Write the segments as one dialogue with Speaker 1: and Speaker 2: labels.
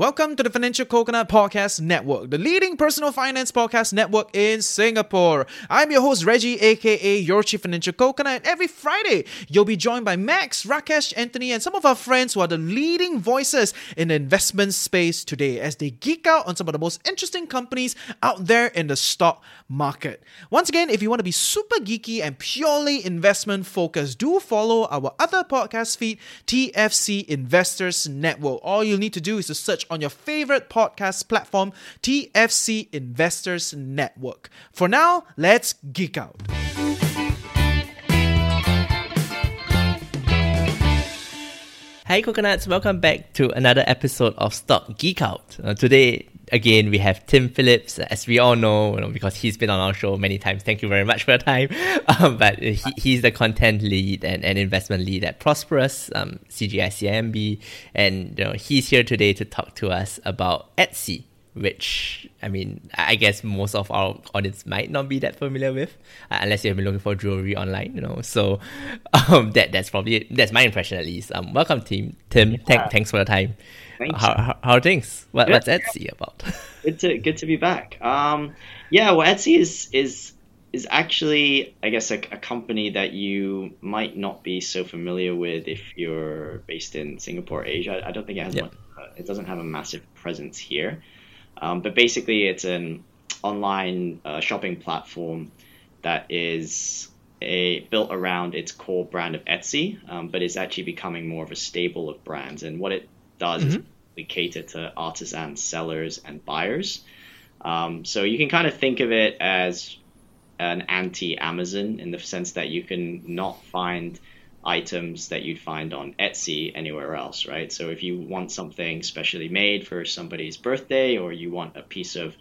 Speaker 1: Welcome to the Financial Coconut Podcast Network, the leading personal finance podcast network in Singapore. I'm your host, Reggie, aka Your Chief Financial Coconut. And every Friday, you'll be joined by Max, Rakesh, Anthony, and some of our friends who are the leading voices in the investment space today as they geek out on some of the most interesting companies out there in the stock market. Once again, if you want to be super geeky and purely investment focused, do follow our other podcast feed, TFC Investors Network. All you need to do is to search on your favorite podcast platform, TFC Investors Network. For now, let's geek out.
Speaker 2: Hi coconuts, welcome back to another episode of Stock Geek Out. Uh, today, again, we have Tim Phillips, as we all know, you know, because he's been on our show many times. Thank you very much for your time. Um, but he, he's the content lead and, and investment lead at Prosperous, um, CGS-CIMB, and you know, he's here today to talk to us about Etsy which I mean, I guess most of our audience might not be that familiar with, uh, unless you have been looking for jewelry online, you know. So, um, that that's probably it. that's my impression at least. Um, welcome, team Tim. Yeah. thanks for the time. Thanks. How, how, how are things? What, what's Etsy about?
Speaker 3: good to good to be back. Um, yeah, well, Etsy is is is actually, I guess, a, a company that you might not be so familiar with if you're based in Singapore, Asia. I don't think it has yeah. much. Uh, it doesn't have a massive presence here. Um, but basically, it's an online uh, shopping platform that is a built around its core brand of Etsy, um, but it's actually becoming more of a stable of brands. And what it does mm-hmm. is we cater to artisans, sellers, and buyers. Um, so you can kind of think of it as an anti Amazon in the sense that you can not find items that you'd find on Etsy anywhere else, right? So if you want something specially made for somebody's birthday, or you want a piece of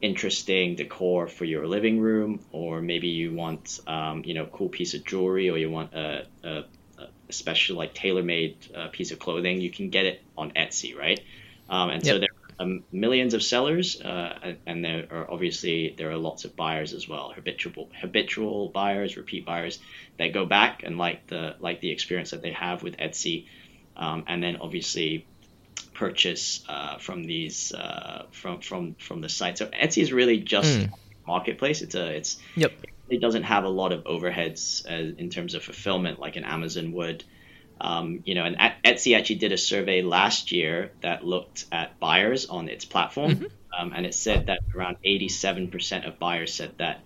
Speaker 3: interesting decor for your living room, or maybe you want, um, you know, a cool piece of jewelry, or you want a, a, a special like tailor-made uh, piece of clothing, you can get it on Etsy, right? Um, and yep. so there um, millions of sellers, uh, and there are obviously there are lots of buyers as well, habitual habitual buyers, repeat buyers that go back and like the like the experience that they have with Etsy, um, and then obviously purchase uh, from these uh, from from from the site. So Etsy is really just mm. marketplace. It's a it's
Speaker 2: yep.
Speaker 3: It doesn't have a lot of overheads uh, in terms of fulfillment like an Amazon would. Um, you know, and Etsy actually did a survey last year that looked at buyers on its platform, mm-hmm. um, and it said that around 87% of buyers said that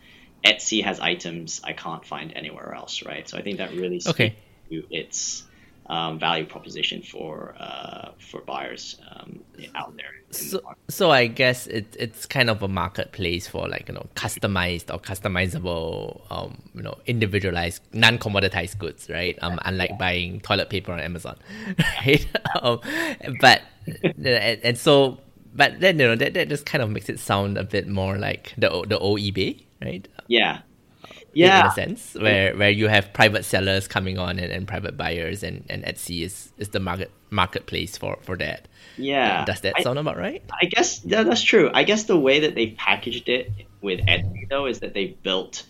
Speaker 3: Etsy has items I can't find anywhere else, right? So I think that really speaks okay. to its um, value proposition for uh, for buyers um, out there.
Speaker 2: So, the so I guess it, it's kind of a marketplace for like you know customized or customizable, um, you know, individualized, non-commoditized goods, right? Um, unlike yeah. buying toilet paper on Amazon, right? um, but and, and so, but then you know that, that just kind of makes it sound a bit more like the the old eBay, right?
Speaker 3: Yeah,
Speaker 2: yeah. in a sense where where you have private sellers coming on and, and private buyers and, and Etsy is, is the market marketplace for, for that.
Speaker 3: Yeah.
Speaker 2: Does that I, sound about right?
Speaker 3: I guess yeah, that's true. I guess the way that they've packaged it with Etsy though is that they've built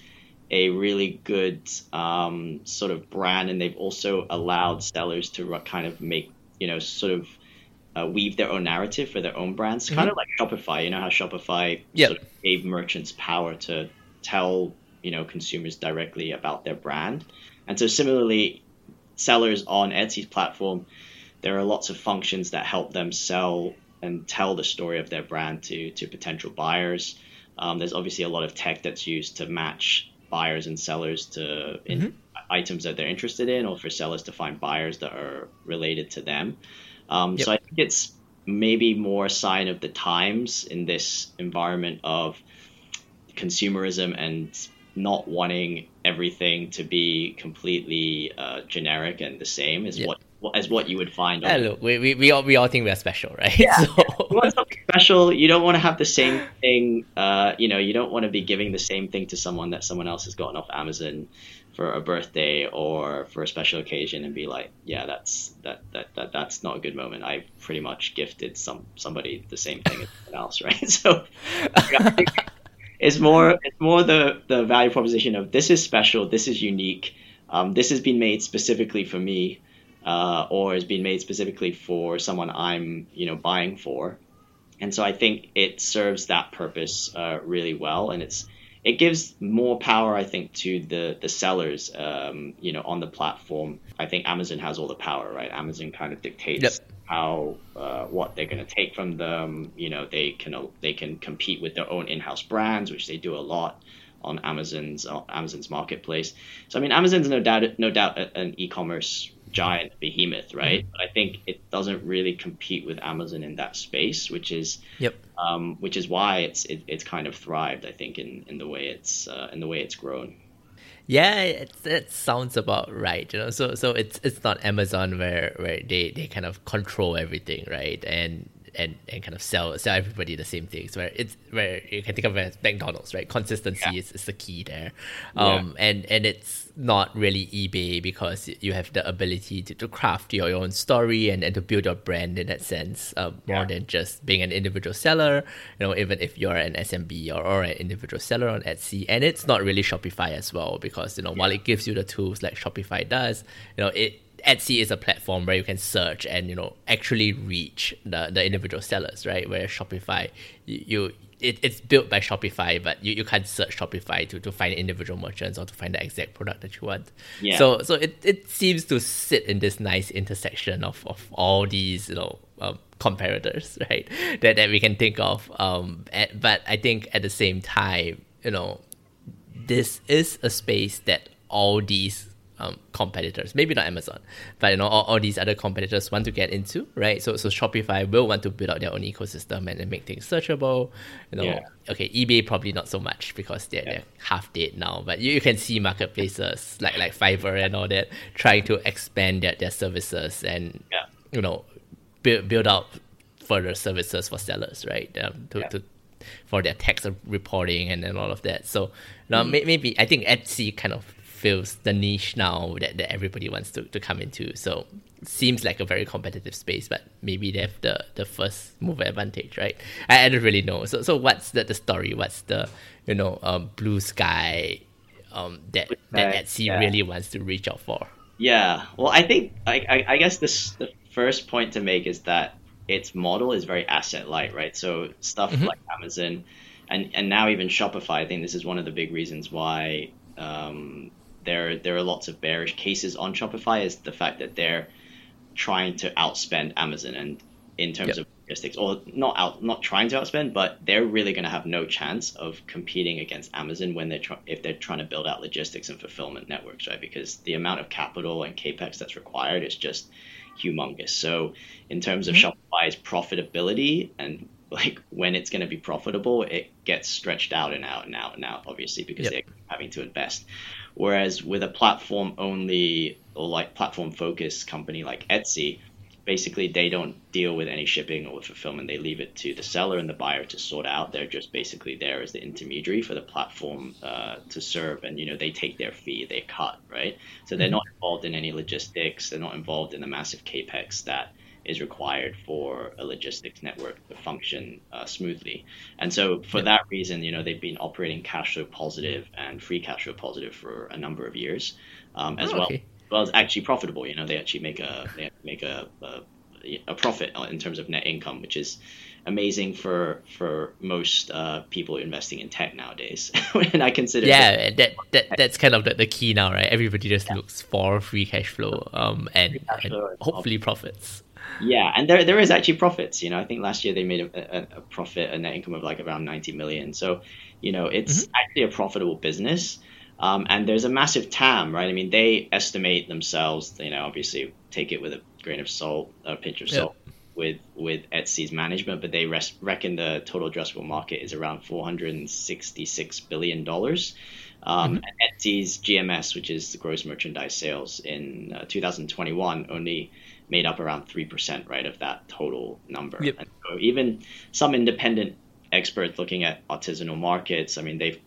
Speaker 3: a really good um, sort of brand and they've also allowed sellers to kind of make, you know, sort of uh, weave their own narrative for their own brands, mm-hmm. kind of like Shopify. You know how Shopify
Speaker 2: yep.
Speaker 3: sort of gave merchants power to tell you know consumers directly about their brand. And so similarly, sellers on Etsy's platform, there are lots of functions that help them sell and tell the story of their brand to to potential buyers. Um, there's obviously a lot of tech that's used to match buyers and sellers to mm-hmm. items that they're interested in, or for sellers to find buyers that are related to them. Um, yep. So I think it's maybe more a sign of the times in this environment of consumerism and not wanting everything to be completely uh, generic and the same as yeah. what as what you would find.
Speaker 2: On look, we, we, we all we all think we're special, right?
Speaker 3: Yeah. So... you want something special. You don't want to have the same thing. Uh, you know, you don't want to be giving the same thing to someone that someone else has gotten off Amazon for a birthday or for a special occasion and be like, yeah, that's that that, that that's not a good moment. I pretty much gifted some somebody the same thing as someone else, right? So. It's more it's more the the value proposition of this is special, this is unique, um, this has been made specifically for me, uh, or has been made specifically for someone I'm you know buying for, and so I think it serves that purpose uh, really well, and it's it gives more power, I think, to the the sellers, um, you know, on the platform. I think Amazon has all the power, right? Amazon kind of dictates
Speaker 2: Yep.
Speaker 3: How uh, what they're going to take from them. You know, they can they can compete with their own in-house brands, which they do a lot on Amazon's on Amazon's marketplace. So I mean, Amazon's no doubt no doubt an e-commerce giant behemoth, right? But I think it doesn't really compete with Amazon in that space, which is
Speaker 2: Yep.
Speaker 3: um, which is why it's it, it's kind of thrived, I think, in, in the way it's uh, in the way it's grown.
Speaker 2: Yeah, it, sounds about right. You know, so so it's it's not Amazon where where they, they kind of control everything, right? And and, and kind of sell sell everybody the same things. Where it's where you can think of it as McDonald's, right? Consistency
Speaker 3: Yeah.
Speaker 2: is, is the key there.
Speaker 3: Yeah.
Speaker 2: Um, and and it's not really eBay because you have the ability to, to craft your own story and, and to build your brand in that sense, uh, more
Speaker 3: Yeah.
Speaker 2: than just being an individual seller. You know, even if you're an SMB or, or an individual seller on Etsy, and it's not really Shopify as well because you know while it gives you the tools like Shopify does, you know it. Etsy is a platform where you can search and you know actually reach the, the individual sellers, right? Where Shopify, you, you it, it's built by Shopify, but you, you can't search Shopify to, to find individual merchants or to find the exact product that you want.
Speaker 3: Yeah.
Speaker 2: So so it, it seems to sit in this nice intersection of, of all these you know um, comparators, right? That that we can think of. Um, at, but I think at the same time, you know, this is a space that all these um, competitors, maybe not Amazon, but you know all, all these other competitors want to get into, right? So so Shopify will want to build out their own ecosystem and, make things searchable. You know,
Speaker 3: Yeah.
Speaker 2: okay, eBay probably not so much because they're, they're half dead now. But you, you can see marketplaces like like Fiverr and all that trying to expand their, their services and
Speaker 3: Yeah.
Speaker 2: you know build build out further services for sellers, right? Um, to,
Speaker 3: Yeah.
Speaker 2: to for their tax reporting and then all of that. So now may, maybe I think Etsy kind of fills the niche now that, that everybody wants to, to come into. So seems like a very competitive space, but maybe they have the, the first mover advantage, right? I, I don't really know. So so what's the, the story? What's the you know um, blue sky um, that that Etsy
Speaker 3: yeah.
Speaker 2: really wants to reach out for?
Speaker 3: Yeah. Well, I think I, I, I guess this the first point to make is that its model is very asset light, right? So stuff like Amazon and and now even Shopify. I think this is one of the big reasons why um, there there are lots of bearish cases on Shopify is the fact that they're trying to outspend Amazon and in terms
Speaker 2: Yep.
Speaker 3: of logistics or not out not trying to outspend but they're really going to have no chance of competing against Amazon when they're try- if they're trying to build out logistics and fulfillment networks right? Because the amount of capital and capex that's required is just humongous. So in terms of mm-hmm. Shopify's profitability and like when it's going to be profitable it gets stretched out and out and out and out obviously because
Speaker 2: Yep.
Speaker 3: they're having to invest. Whereas with a platform only or like platform focused company like Etsy basically they don't deal with any shipping or fulfillment. They leave it to the seller and the buyer to sort out. They're just basically there as the intermediary for the platform uh, to serve and you know they take their fee they cut right? So they're not involved in any logistics. They're not involved in the massive capex that is required for a logistics network to function uh, smoothly and so for that reason you know they've been operating cash flow positive and free cash flow positive for a number of years um, as
Speaker 2: Oh,
Speaker 3: well
Speaker 2: okay.
Speaker 3: well as actually profitable. You know, they actually make a they make a, a a profit in terms of net income, which is amazing for for most uh, people investing in tech nowadays. and I consider
Speaker 2: Yeah, that, that that's kind of the, the key now, right? Everybody just looks for free cash flow, um, and,
Speaker 3: cash flow and
Speaker 2: hopefully profits.
Speaker 3: Yeah, and there there is actually profits. You know, I think last year they made a, a, a profit, a net income of like around ninety million. So, you know, it's actually a profitable business. Um, and there's a massive TAM, right? I mean, they estimate themselves. You know, obviously take it with a grain of salt, a pinch of
Speaker 2: Yeah.
Speaker 3: salt, with with Etsy's management, but they res- reckon the total addressable market is around four hundred and sixty six billion dollars. Um, and Etsy's GMS, which is the gross merchandise sales in uh, 2021, only made up around 3% right of that total number.
Speaker 2: Yep.
Speaker 3: and so even some independent experts looking at artisanal markets i mean they've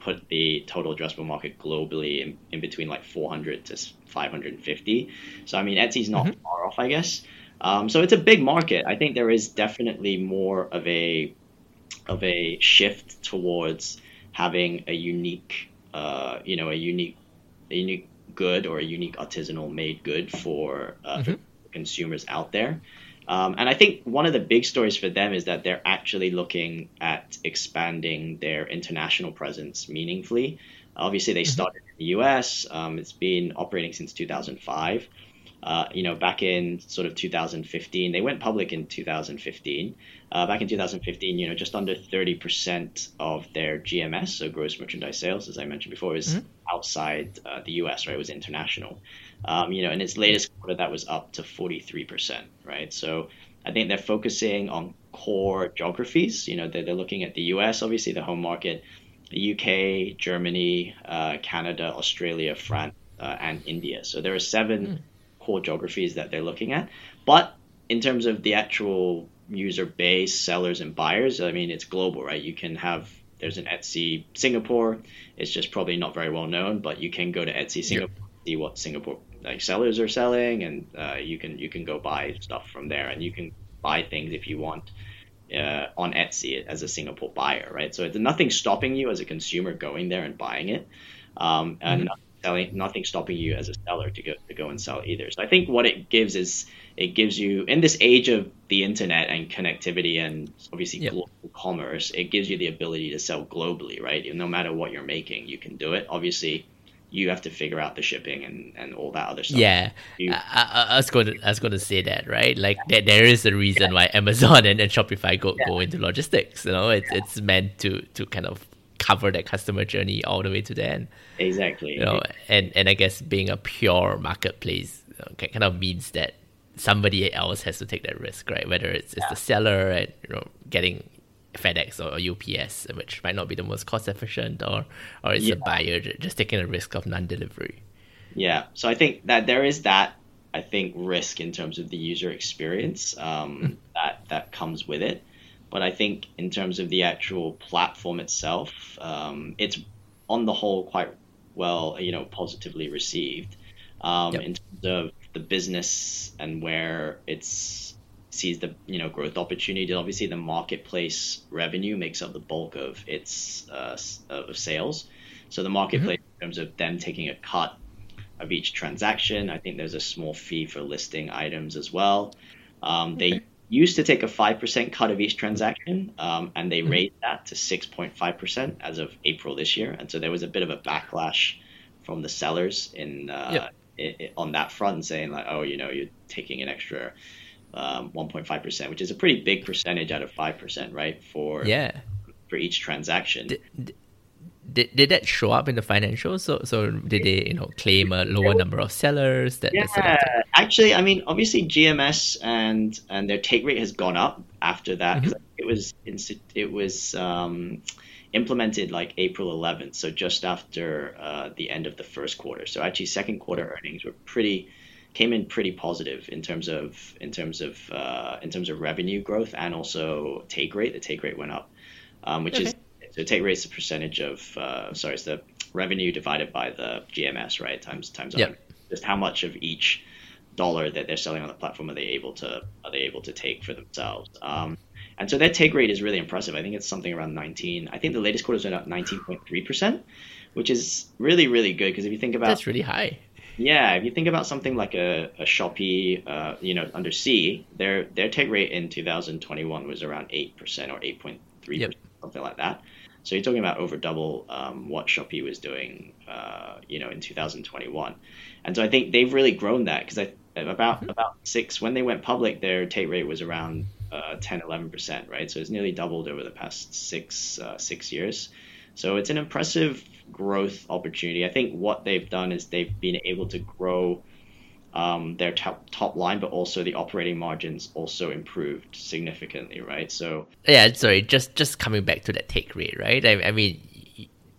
Speaker 3: put the total addressable market globally in, in between like 400 to 550 so i mean etsy's not far off i guess. Um, so it's a big market. I think there is definitely more of a of a shift towards having a unique uh, you know a unique a unique good or a unique artisanal made good for, uh, for consumers out there. Um, and I think one of the big stories for them is that they're actually looking at expanding their international presence meaningfully. Obviously, they started in the US. Um, it's been operating since 2005. Uh, you know, back in sort of 2015, they went public in 2015. Uh, back in 2015, you know, just under 30% of their GMS, so gross merchandise sales, as I mentioned before, was outside uh, the US, right? It was international. Um, you know, in its latest quarter, that was up to 43%, right? So I think they're focusing on core geographies. You know, they're, they're looking at the US, obviously the home market, the UK, Germany, uh, Canada, Australia, France, uh, and India. So there are seven core geographies that they're looking at. But in terms of the actual user base, sellers, and buyers, I mean, it's global, right? You can have there's an Etsy Singapore. It's just probably not very well known, but you can go to Etsy Singapore, see what Singapore like sellers are selling, and uh, you can you can go buy stuff from there, and you can buy things if you want uh, on Etsy as a Singapore buyer, right? So it's nothing stopping you as a consumer going there and buying it, um, and nothing, selling, nothing stopping you as a seller to go to go and sell either. So I think what it gives is it gives you in this age of the internet and connectivity and obviously
Speaker 2: Yep.
Speaker 3: global commerce, it gives you the ability to sell globally, right? No matter what you're making, you can do it. Obviously, you have to figure out the shipping and, and all that other stuff.
Speaker 2: Yeah,
Speaker 3: You-
Speaker 2: I, I, I was going to I was going to say that right. Like there, there is a reason why Amazon and, and Shopify go, go into logistics. You know, it's it's meant to to kind of cover that customer journey all the way to the end.
Speaker 3: Exactly.
Speaker 2: You know, and and I guess being a pure marketplace kind of means that somebody else has to take that risk, right? Whether it's, it's the seller and you know getting FedEx or UPS, which might not be the most cost efficient, or or it's
Speaker 3: Yeah.
Speaker 2: a buyer just taking a risk of non-delivery.
Speaker 3: Yeah, so I think that there is that I think risk in terms of the user experience um, that that comes with it, but I think in terms of the actual platform itself, um, it's on the whole quite well, you know, positively received um,
Speaker 2: Yep.
Speaker 3: in terms of the business and where it's sees the you know growth opportunity. Obviously, the marketplace revenue makes up the bulk of its uh, of sales. So the marketplace, in terms of them taking a cut of each transaction, I think there's a small fee for listing items as well. Um, They used to take a five percent cut of each transaction, um, and they raised that to six point five percent as of April this year. And so there was a bit of a backlash from the sellers in, uh,
Speaker 2: Yep.
Speaker 3: i- i- on that front, saying like, oh, you know, you're taking an extra um, 1.5%, which is a pretty big percentage out of 5%, right? For
Speaker 2: Yeah.
Speaker 3: for each transaction.
Speaker 2: Did, did, did that show up in the financials? So so did they you know claim a lower number of sellers that, that sort of?
Speaker 3: Yeah, actually, I mean, obviously GMS and and their take rate has gone up after that. 'cause It was it was um, implemented like April 11th, so just after uh, the end of the first quarter. So actually, second quarter earnings were pretty came in pretty positive in terms of in terms of uh, in terms of revenue growth and also take rate. The take rate went up, um, which is so take rate is the percentage of uh, sorry, it's the revenue divided by the GMS, right? Times times
Speaker 2: Yep.
Speaker 3: 100. just how much of each dollar that they're selling on the platform are they able to are they able to take for themselves. Um, and so their take rate is really impressive. I think it's something around 19. I think the latest quarter's went up 19.3 percent, which is really really good because if you think about
Speaker 2: That's really high.
Speaker 3: yeah, if you think about something like a, a Shopee, uh, you know, under Sea, their their take rate in 2021 was around eight percent or 8.3
Speaker 2: Yep.
Speaker 3: percent, something like that. So you're talking about over double um, what Shopee was doing, uh, you know, in 2021. And so I think they've really grown that because I about about six when they went public, their take rate was around uh, 10, 11 percent, right? So it's nearly doubled over the past six uh, six years. So it's an impressive growth opportunity. I think what they've done is they've been able to grow um, their top, top line, but also the operating margins also improved significantly, right? So
Speaker 2: Yeah, sorry, just just coming back to that take rate, right? I, I mean,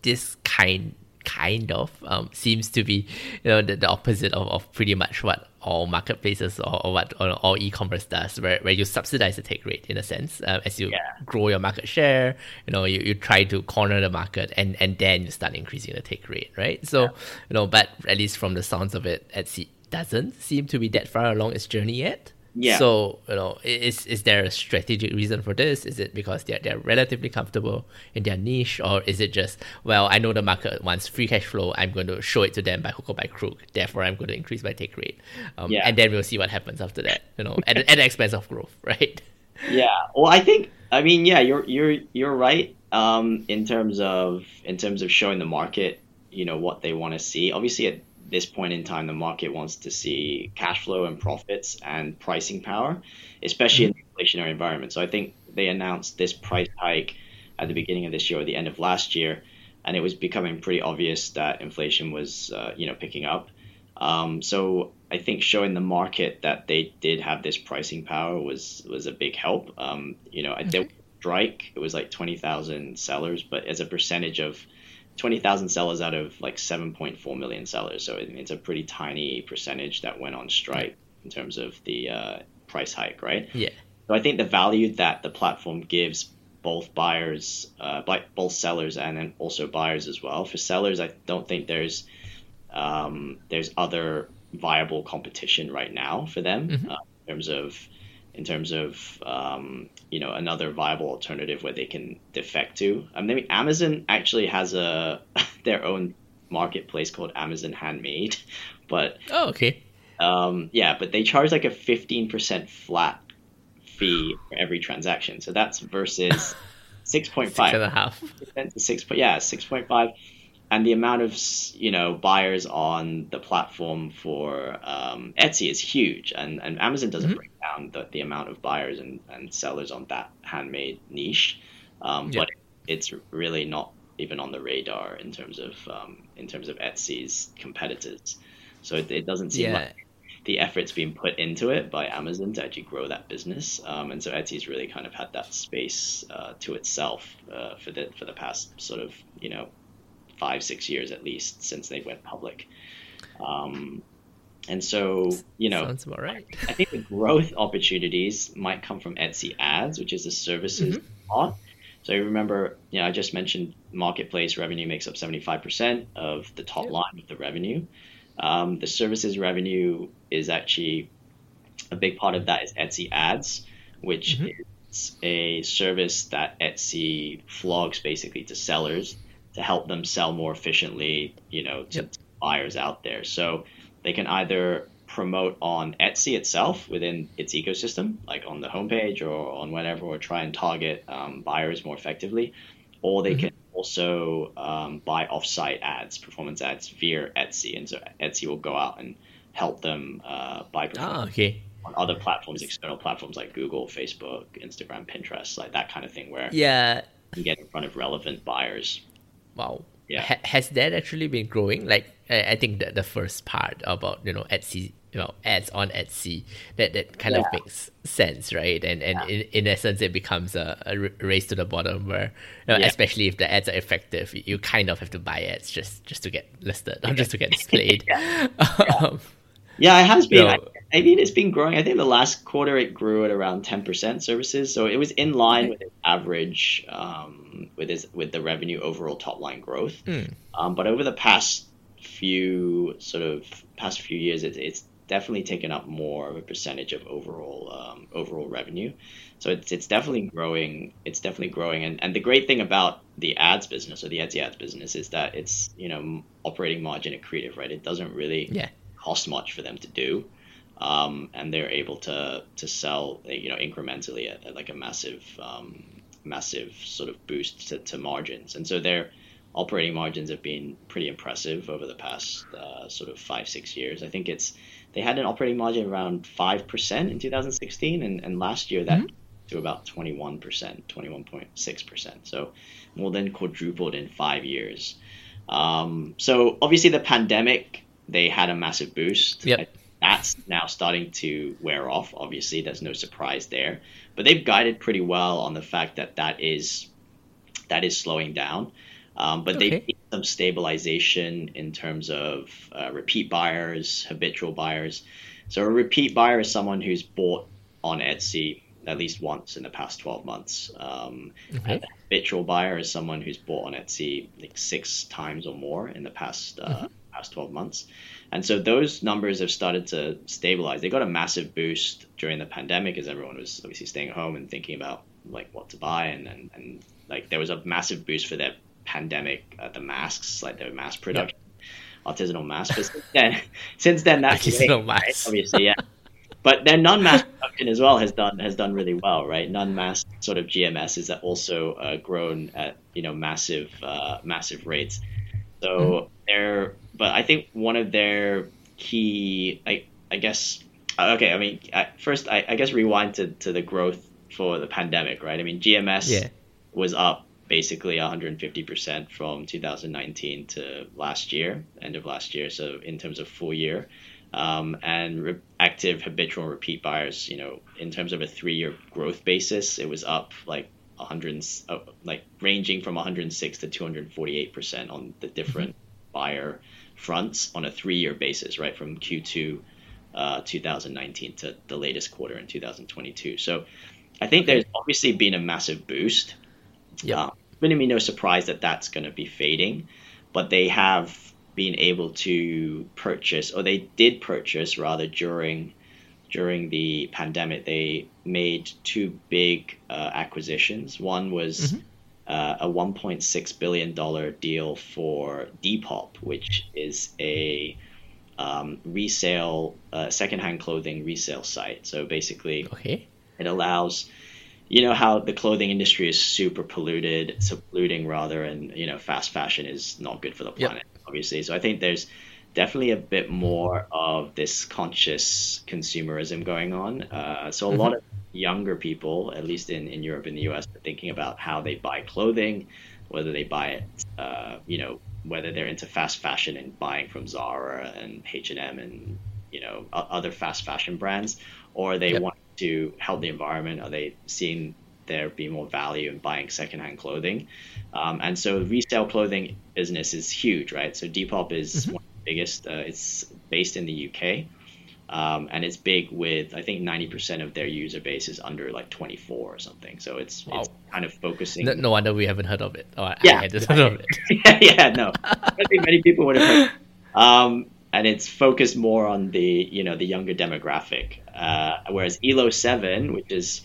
Speaker 2: this kind kind of um, seems to be you know the, the opposite of, of pretty much what all marketplaces or, or what or all e-commerce does where, where you subsidize the take rate in a sense um, as you
Speaker 3: Yeah.
Speaker 2: grow your market share you know you, you try to corner the market and and then you start increasing the take rate right so you know but at least from the sounds of it Etsy doesn't seem to be that far along its journey yet
Speaker 3: Yeah.
Speaker 2: So you know, is is there a strategic reason for this? Is it because they're they're relatively comfortable in their niche, or is it just well, I know the market wants free cash flow. I'm going to show it to them by hook or by crook. Therefore, I'm going to increase my take rate, um,
Speaker 3: Yeah.
Speaker 2: and then we'll see what happens after that. You know, at, at the expense of growth, right?
Speaker 3: Yeah. Well, I think I mean, yeah, you're you're you're right. Um, in terms of in terms of showing the market, you know, what they want to see. Obviously, at this point in time, the market wants to see cash flow and profits and pricing power, especially in the inflationary environment. So I think they announced this price hike at the beginning of this year or the end of last year, and it was becoming pretty obvious that inflation was, uh, you know, picking up. Um, so I think showing the market that they did have this pricing power was was a big help. Um, you know, there was a strike. It was like twenty thousand sellers, but as a percentage of twenty thousand sellers out of like seven point four million sellers, so it's a pretty tiny percentage that went on strike in terms of the uh, price hike, right?
Speaker 2: Yeah.
Speaker 3: So I think the value that the platform gives both buyers, uh, both sellers, and then also buyers as well. For sellers, I don't think there's um, there's other viable competition right now for them uh, in terms of in terms of um, you know another viable alternative where they can defect to. I mean, Amazon actually has a their own marketplace called Amazon Handmade, but
Speaker 2: Oh, okay.
Speaker 3: um, yeah, but they charge like a fifteen percent flat fee for every transaction. So that's versus six point
Speaker 2: Six and
Speaker 3: five
Speaker 2: a half.
Speaker 3: six yeah six point five, and the amount of you know buyers on the platform for um, Etsy is huge, and and Amazon doesn't
Speaker 2: Mhm.
Speaker 3: break down the, the amount of buyers and, and sellers on that handmade niche, um,
Speaker 2: Yeah.
Speaker 3: but it's really not even on the radar in terms of um, in terms of Etsy's competitors. So it, it doesn't seem
Speaker 2: Yeah.
Speaker 3: like the effort's being put into it by Amazon to actually grow that business. Um, and so Etsy's really kind of had that space uh, to itself uh, for the for the past sort of you know five six years at least since they went public. Um, and so you know
Speaker 2: Sounds about right.
Speaker 3: I think the growth opportunities might come from Etsy Ads, which is a services part. So you remember, you know, I just mentioned marketplace revenue makes up 75% of the top line of the revenue. Um, the services revenue is actually a big part of that is Etsy Ads, which
Speaker 2: Mhm.
Speaker 3: is a service that Etsy flogs basically to sellers to help them sell more efficiently, you know, to,
Speaker 2: Yep.
Speaker 3: to buyers out there. So they can either promote on Etsy itself within its ecosystem, like on the homepage or on whatever, or try and target um, buyers more effectively, or they
Speaker 2: Mhm.
Speaker 3: can also um, buy offsite ads, performance ads via Etsy, and so Etsy will go out and help them uh, buy performance
Speaker 2: Ah, okay.
Speaker 3: on other platforms, external platforms like Google, Facebook, Instagram, Pinterest, like that kind of thing, where
Speaker 2: Yeah.
Speaker 3: you get in front of relevant buyers.
Speaker 2: Wow.
Speaker 3: Yeah.
Speaker 2: Ha- has that actually been growing? Like, I, I think that the first part about you know Etsy, you know, ads on Etsy, that that kind of makes sense, right? And and in, in essence, it becomes a, a race to the bottom where, you know,
Speaker 3: Yeah.
Speaker 2: especially if the ads are effective, you, you kind of have to buy ads just just to get listed or just to get displayed. um,
Speaker 3: Yeah, it has been. I mean, it's been growing. I think the last quarter it grew at around ten percent services, so it was in line with its average, um, with its with the revenue overall top line growth.
Speaker 2: Mm.
Speaker 3: Um, but over the past few sort of past few years, it, it's definitely taken up more of a percentage of overall um, overall revenue. So it's it's definitely growing. It's definitely growing. And and the great thing about the ads business or the Etsy ads business is that it's you know operating margin accretive, right? It doesn't really
Speaker 2: yeah.
Speaker 3: cost much for them to do, um, and they're able to to sell you know incrementally at, at like a massive um, massive sort of boost to, to margins, and so their operating margins have been pretty impressive over the past uh, sort of five six years. I think it's they had an operating margin around five percent in 2016, and, and last year that to about 21 percent, 21.6 percent. So more than quadrupled in five years. Um, so obviously the pandemic, they had a massive boost.
Speaker 2: Yep.
Speaker 3: That's now starting to wear off. Obviously, there's no surprise there, but they've guided pretty well on the fact that that is that is slowing down. Um, but
Speaker 2: Okay.
Speaker 3: they've seen some stabilization in terms of uh, repeat buyers, habitual buyers. So a repeat buyer is someone who's bought on Etsy at least once in the past 12 months. Um,
Speaker 2: Okay.
Speaker 3: habitual buyer is someone who's bought on Etsy like six times or more in the past uh, past 12 months. And so those numbers have started to stabilize. They got a massive boost during the pandemic as everyone was obviously staying at home and thinking about like what to buy. And, and, and like there was a massive boost for their pandemic uh, the masks like their mass production artisanal masks. But since then since then that's
Speaker 2: Artisanal
Speaker 3: right,
Speaker 2: masks.
Speaker 3: obviously yeah. But their non-mass production as well has done has done really well right? Non-mass sort of gms is also uh, grown at you know massive uh, massive rates. So they're but i think one of their key i i guess uh, okay i mean at first i, I guess rewind to, to the growth for the pandemic right? I mean gms
Speaker 2: Yeah.
Speaker 3: was up basically 150% from 2019 to last year end of last year so in terms of full year. Um, and re- active habitual repeat buyers you know in terms of a three-year growth basis it was up like 100 uh, like ranging from 106 to 248 percent on the different buyer fronts on a three-year basis right from q2 uh, 2019 to the latest quarter in 2022 so i think there's obviously been a massive boost
Speaker 2: Yeah.
Speaker 3: it's going to be no surprise that that's going to be fading, but they have been able to purchase, or they did purchase rather during during the pandemic. They made two big uh, acquisitions. One was uh, a 1.6 billion dollar deal for Depop, which is a um, resale, uh, secondhand clothing resale site. So basically,
Speaker 2: Okay.
Speaker 3: it allows you know how the clothing industry is super polluted so polluting rather and you know fast fashion is not good for the
Speaker 2: Yep.
Speaker 3: planet obviously so i think there's definitely a bit more of this conscious consumerism going on uh, so a lot of younger people at least in, in europe and the us are thinking about how they buy clothing whether they buy it uh, you know whether they're into fast fashion and buying from zara and h&m and you know other fast fashion brands or they
Speaker 2: Yep.
Speaker 3: want to help the environment? Are they seeing there be more value in buying secondhand clothing? Um, and so resale clothing business is huge, right? So Depop is one of the biggest. Uh, it's based in the UK. Um, and it's big with I think 90% of their user base is under like 24 or something. So it's it's kind of focusing.
Speaker 2: No, no wonder we haven't heard of it. Oh,
Speaker 3: Yeah.
Speaker 2: I heard of it.
Speaker 3: yeah, yeah, no. I think many people would have heard. Um, and it's focused more on the you know the younger demographic. Uh, whereas Elo7, which is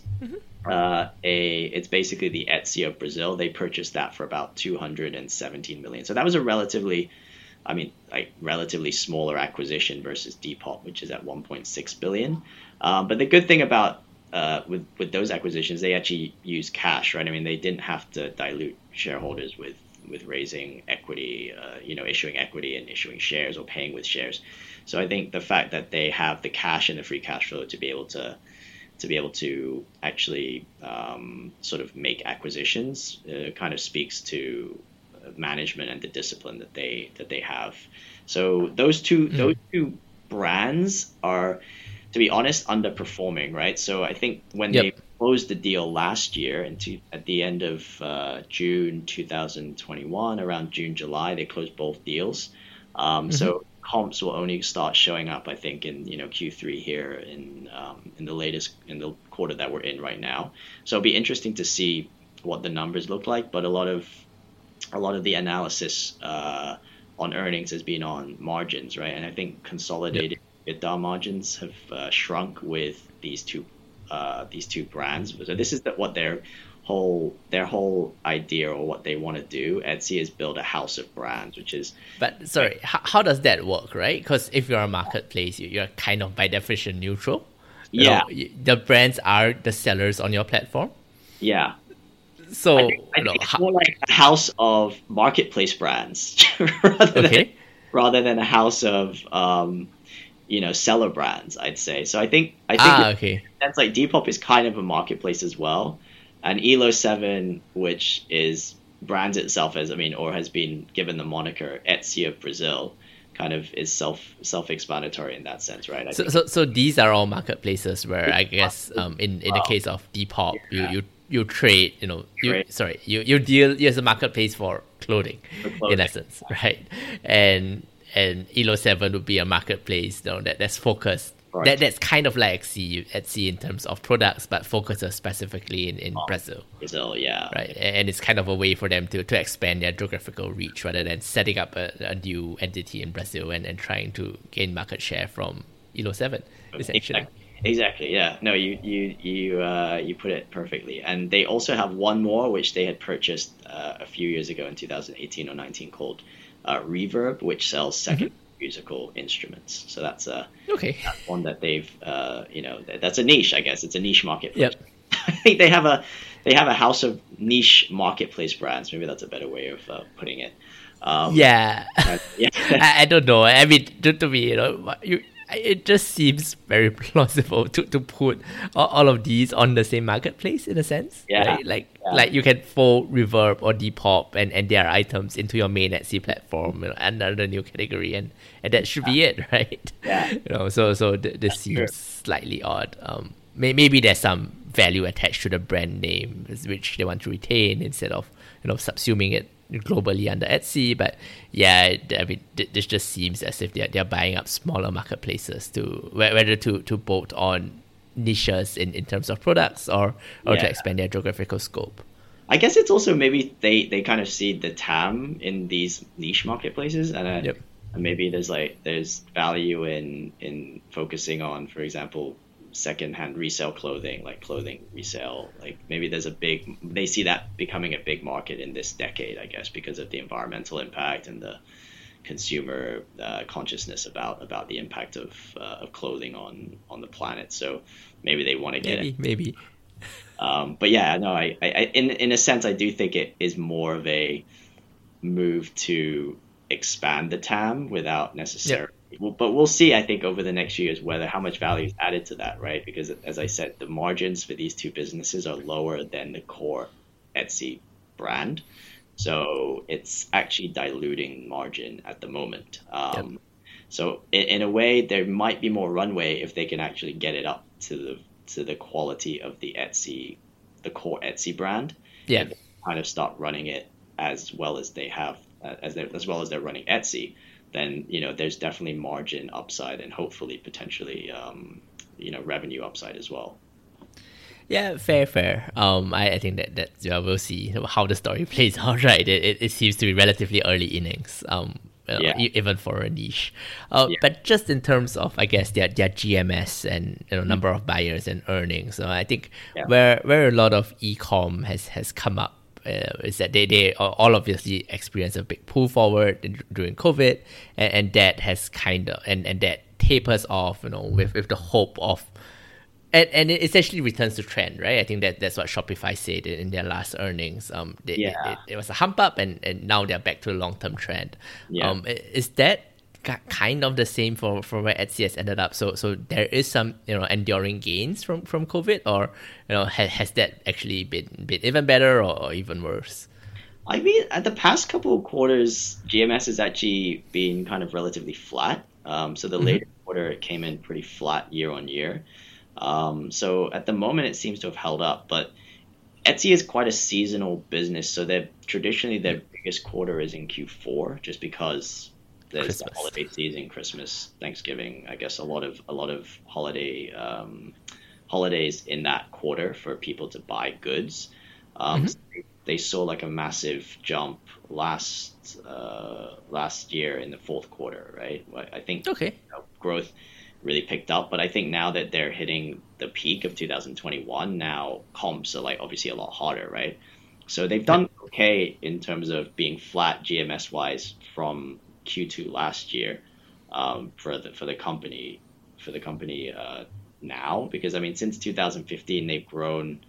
Speaker 3: uh, a it's basically the Etsy of Brazil, they purchased that for about 217 million. So that was a relatively, I mean, like relatively smaller acquisition versus Depop, which is at 1.6 billion. Um, but the good thing about uh, with with those acquisitions, they actually use cash, right? I mean, they didn't have to dilute shareholders with with raising equity, uh, you know, issuing equity and issuing shares or paying with shares. So I think the fact that they have the cash and the free cash flow to be able to to be able to actually um, sort of make acquisitions uh, kind of speaks to uh, management and the discipline that they that they have. So those two those two brands are, to be honest, underperforming, right? So I think when
Speaker 2: Yep.
Speaker 3: they closed the deal last year, and to, at the end of uh, June 2021, around June July, they closed both deals. Um, So comps will only start showing up, I think, in you know Q3 here in um, in the latest in the quarter that we're in right now. So it'll be interesting to see what the numbers look like. But a lot of a lot of the analysis uh, on earnings has been on margins, right? And I think consolidated EBITDA margins have uh, shrunk with these two uh, these two brands. So this is the, what their whole their whole idea or what they want to do. Etsy is build a house of brands, which is
Speaker 2: But sorry, how, how does that work, right? Because if you're a marketplace, you, you're kind of by definition neutral. You
Speaker 3: Yeah.
Speaker 2: know, the brands are the sellers on your platform.
Speaker 3: yeah.
Speaker 2: So,
Speaker 3: I think, I
Speaker 2: know,
Speaker 3: it's more like a house of marketplace brands rather, than, rather than a house of um, you know seller brands. I'd say. So I think I think
Speaker 2: Ah, okay.
Speaker 3: sense like Depop is kind of a marketplace as well, and Elo7, which is brands itself as I mean, or has been given the moniker Etsy of Brazil, kind of is self self explanatory in that sense, right? I
Speaker 2: So, so, so these are all marketplaces where I guess um, in, in the case of Depop,
Speaker 3: Yeah.
Speaker 2: you you trade, you know, you
Speaker 3: Trade.
Speaker 2: sorry, you, you deal as a marketplace for clothing,
Speaker 3: For
Speaker 2: in essence, right? And and Elo7 would be a marketplace, you know, that, that's focused
Speaker 3: Right.
Speaker 2: That that's kind of like Etsy, Etsy in terms of products, but focuses specifically in, in oh, Brazil,
Speaker 3: Brazil, yeah.
Speaker 2: right? And it's kind of a way for them to, to expand their geographical reach rather than setting up a, a new entity in Brazil and, and trying to gain market share from Elo7, essentially.
Speaker 3: Exactly. Exactly. Yeah. No, you you you uh, you put it perfectly. And they also have one more, which they had purchased uh, a few years ago in 2018 or 19, called uh, Reverb, which sells 2nd musical instruments. So that's a
Speaker 2: Okay.
Speaker 3: that's one that they've uh, you know that's a niche, I guess. It's a niche market.
Speaker 2: Yep.
Speaker 3: I think they have a they have a house of niche marketplace brands. Maybe that's a better way of uh, putting it. Um,
Speaker 2: Yeah.
Speaker 3: yeah.
Speaker 2: I, I don't know. I mean, to, to me, you know, you, it just seems very plausible to, to put all, all of these on the same marketplace in a sense.
Speaker 3: Yeah.
Speaker 2: Right? Like
Speaker 3: Yeah.
Speaker 2: like you can fold Reverb or Depop and, and their items into your main Etsy platform, you know, another new category, and, and that should be it, right?
Speaker 3: Yeah.
Speaker 2: You know, so so th- this seems
Speaker 3: true.
Speaker 2: slightly odd. Um, may, maybe there's some value attached to the brand name, which they want to retain instead of you know subsuming it globally under Etsy. But yeah, I mean, this just seems as if they're they're buying up smaller marketplaces to whether to to bolt on niches in, in terms of products or or to expand their geographical scope.
Speaker 3: I guess it's also maybe they, they kind of see the TAM in these niche marketplaces, and, uh,
Speaker 2: Yep.
Speaker 3: and maybe there's like there's value in in focusing on, for example, secondhand resale clothing, like clothing resale. Like maybe there's a big they see that becoming a big market in this decade, I guess, because of the environmental impact and the consumer uh, consciousness about about the impact of uh, of clothing on on the planet. So maybe they want to get it
Speaker 2: Maybe maybe.
Speaker 3: um, but yeah, no, I, I, I, in in a sense, I do think it is more of a move to expand the TAM without necessarily. Well, but we'll see. I think over the next years whether how much value is added to that, right? Because as I said, the margins for these two businesses are lower than the core Etsy brand, so it's actually diluting margin at the moment. Um, So in, in a way, there might be more runway if they can actually get it up to the to the quality of the Etsy, the core Etsy brand.
Speaker 2: Yeah.
Speaker 3: kind of start running it as well as they have, as they, as well as they're running Etsy. Then you know there's definitely margin upside and hopefully potentially um, you know revenue upside as well.
Speaker 2: Yeah, fair, fair. Um, I, I think that that yeah, we'll see how the story plays out. Right, it, it, it seems to be relatively early innings. Um, uh,
Speaker 3: Yeah.
Speaker 2: even for a niche. Uh,
Speaker 3: Yeah.
Speaker 2: but just in terms of, I guess their their GMS and you know number of buyers and earnings. Uh, I think
Speaker 3: Yeah.
Speaker 2: where where a lot of e-com has has come up. Uh, is that they, they all obviously experienced a big pull forward in- during COVID, and, and that has kind of and, and that tapers off, you know, with, with the hope of and, and it essentially returns to trend, right? I think that that's what Shopify said in their last earnings. Um, they,
Speaker 3: Yeah.
Speaker 2: it, it, was a hump up, and, and now they're back to the long term trend.
Speaker 3: Yeah.
Speaker 2: Um, is that kind of the same for, for where Etsy has ended up? So so there is some you know enduring gains from, from COVID, or you know has, has that actually been been even better or, or even worse?
Speaker 3: I mean, at the past couple of quarters, GMS has actually been kind of relatively flat. Um, so the latest quarter, it came in pretty flat year on year. Um, so at the moment, it seems to have held up. But Etsy is quite a seasonal business, so they're traditionally their biggest quarter is in Q4, just because there's the holiday season, Christmas, Thanksgiving. I guess a lot of a lot of holiday um, holidays in that quarter for people to buy goods. Um, so they- they saw like a massive jump last uh, last year in the fourth quarter, right? I think
Speaker 2: Okay.
Speaker 3: you know, growth really picked up, but I think now that they're hitting the peak of 2021, now comps are like obviously a lot harder, right? So they've done okay in terms of being flat GMS wise from Q2 last year um, for the for the company for the company uh, now because I mean since 2015 they've grown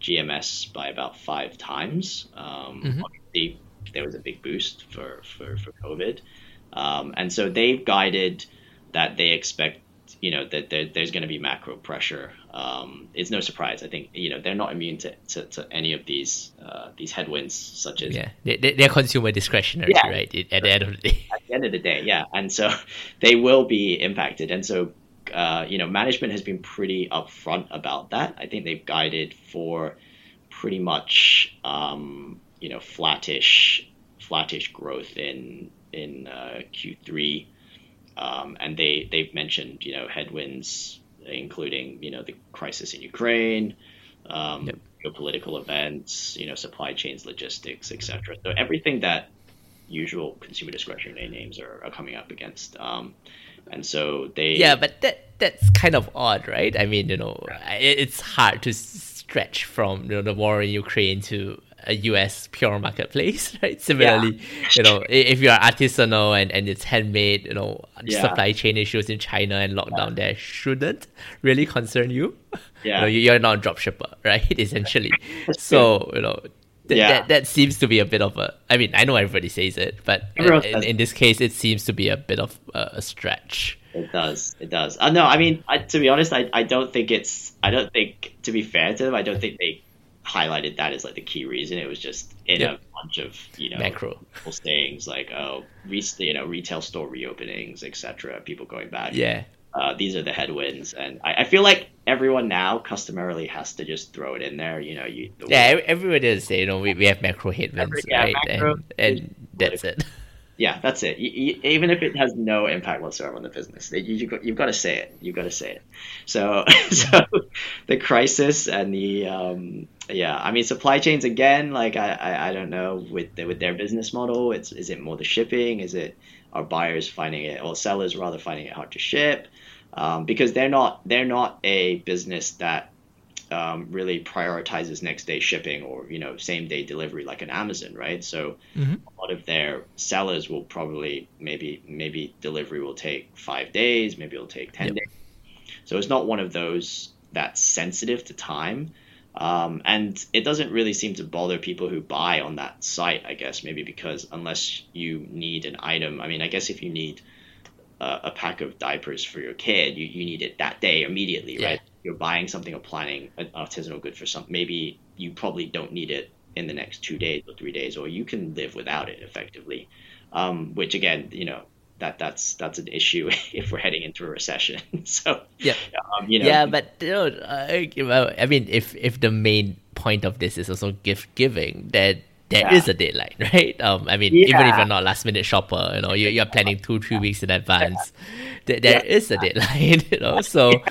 Speaker 3: GMS by about five times. Um,
Speaker 2: Mhm.
Speaker 3: Obviously, there was a big boost for for for COVID, um, and so they've guided that they expect you know that there, there's going to be macro pressure. Um, it's no surprise. I think you know they're not immune to, to, to any of these uh, these headwinds, such as
Speaker 2: Yeah, they, they, they're consumer discretionary,
Speaker 3: Yeah.
Speaker 2: right? It, at the end of the day.
Speaker 3: at the end of the day, yeah. And so they will be impacted. And so, uh, you know, management has been pretty upfront about that. I think they've guided for pretty much, um, you know, flattish, flattish growth in in uh, Q3. um, and they they've mentioned you know headwinds, including you know the crisis in Ukraine, um,
Speaker 2: Yep.
Speaker 3: geopolitical events, you know supply chains, logistics, etc. So everything that usual consumer discretionary names are, are coming up against. Um, and so they
Speaker 2: Yeah, but that that's kind of odd, right? I mean, you know, it, it's hard to stretch from you know the war in Ukraine to a U.S. pure marketplace, right? Similarly, you know, if you're artisanal and, and it's handmade, you know,
Speaker 3: Yeah.
Speaker 2: supply chain issues in China and lockdown there shouldn't really concern you.
Speaker 3: Yeah.
Speaker 2: you know, you- you're not a dropshipper, right? Essentially, so you know. th-
Speaker 3: Yeah.
Speaker 2: That, that seems to be a bit of a. I mean, I know everybody says it, but
Speaker 3: Everyone
Speaker 2: in, in this case, it seems to be a bit of a, a stretch.
Speaker 3: It does. It does. Uh, no, I mean, I, to be honest, I, I don't think it's. I don't think, to be fair to them, I don't think they highlighted that as like the key reason. It was just in
Speaker 2: Yeah.
Speaker 3: a bunch of you know
Speaker 2: Macro.
Speaker 3: little sayings like oh, re- you know, retail store reopenings, etc. People going back.
Speaker 2: Yeah.
Speaker 3: Uh, these are the headwinds, and I, I feel like everyone now customarily has to just throw it in there. You know, you the
Speaker 2: Yeah, ev- everybody does you know, we, we have macro headwinds,
Speaker 3: Every- yeah,
Speaker 2: right?
Speaker 3: macro
Speaker 2: and and that's it.
Speaker 3: Yeah, that's it. You, you, even if it has no impact whatsoever on the business, you, you, you've got to say it. You've got to say it. So, so the crisis and the um, yeah, I mean supply chains again. Like I, I, I don't know with the, with their business model. It's is it more the shipping? Is it are buyers finding it or sellers rather finding it hard to ship? Um, because they're not they're not a business that um, really prioritizes next day shipping or you know same day delivery like an Amazon, right? So
Speaker 2: Mhm.
Speaker 3: a lot of their sellers will probably maybe maybe delivery will take five days, maybe it'll take ten
Speaker 2: Yep.
Speaker 3: days. So it's not one of those that's sensitive to time. Um, and it doesn't really seem to bother people who buy on that site, I guess, maybe because unless you need an item, I mean, I guess if you need a, a pack of diapers for your kid, you, you need it that day immediately,
Speaker 2: Yeah.
Speaker 3: right? You're buying something or planning an artisanal good for some. Maybe you probably don't need it in the next two days or three days, or you can live without it effectively. Um, which again, you know, that that's that's an issue if we're heading into a recession. so,
Speaker 2: Yeah.
Speaker 3: um, you know,
Speaker 2: yeah, but you know, I, I mean, if if the main point of this is also gift giving, then there
Speaker 3: Yeah.
Speaker 2: is a deadline, right? Um, I mean, even if you're not a last minute shopper, you know, you're, you're planning two, three weeks in advance. There, there is a deadline, you know. So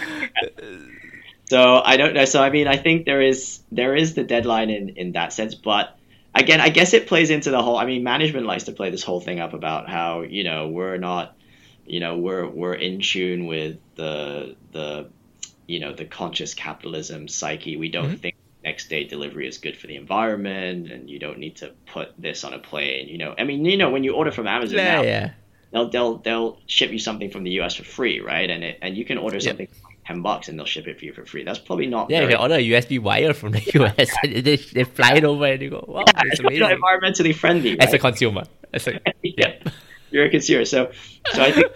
Speaker 3: so I don't know. So I mean, I think there is there is the deadline in in that sense, but again, I guess it plays into the whole. I mean, management likes to play this whole thing up about how you know we're not, you know, we're we're in tune with the the, you know, the conscious capitalism psyche. We don't mm-hmm. think next day delivery is good for the environment, and you don't need to put this on a plane. You know, I mean, you know, when you order from Amazon
Speaker 2: yeah,
Speaker 3: now,
Speaker 2: yeah.
Speaker 3: they'll they'll they'll ship you something from the U.S. for free, right? And it and you can order something. Yep 10 bucks and they'll ship it for you for free. That's probably not.
Speaker 2: Yeah,
Speaker 3: very...
Speaker 2: you order a USB wire from the US. they, they fly it over and you go, wow,
Speaker 3: yeah,
Speaker 2: it's amazing.
Speaker 3: environmentally friendly. Right?
Speaker 2: As a consumer. As a, yeah. yeah.
Speaker 3: You're a consumer. So, so I think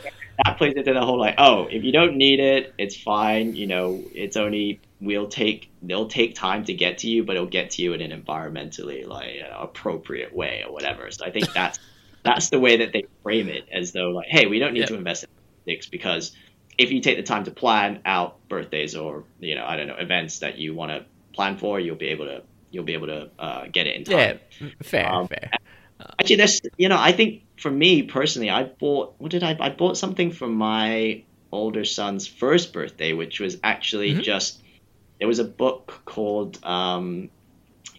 Speaker 3: that plays into the whole like, oh, if you don't need it, it's fine. You know, it's only, we'll take, they'll take time to get to you, but it'll get to you in an environmentally like appropriate way or whatever. So I think that's, that's the way that they frame it as though like, hey, we don't need
Speaker 2: yeah.
Speaker 3: to invest in things because – if you take the time to plan out birthdays or you know I don't know events that you want to plan for, you'll be able to you'll be able to uh, get it in time.
Speaker 2: yeah. Fair,
Speaker 3: Um,
Speaker 2: fair.
Speaker 3: Actually, there's you know I think for me personally, I bought what did I I bought something for my older son's first birthday, which was actually
Speaker 2: Mhm.
Speaker 3: just there was a book called um,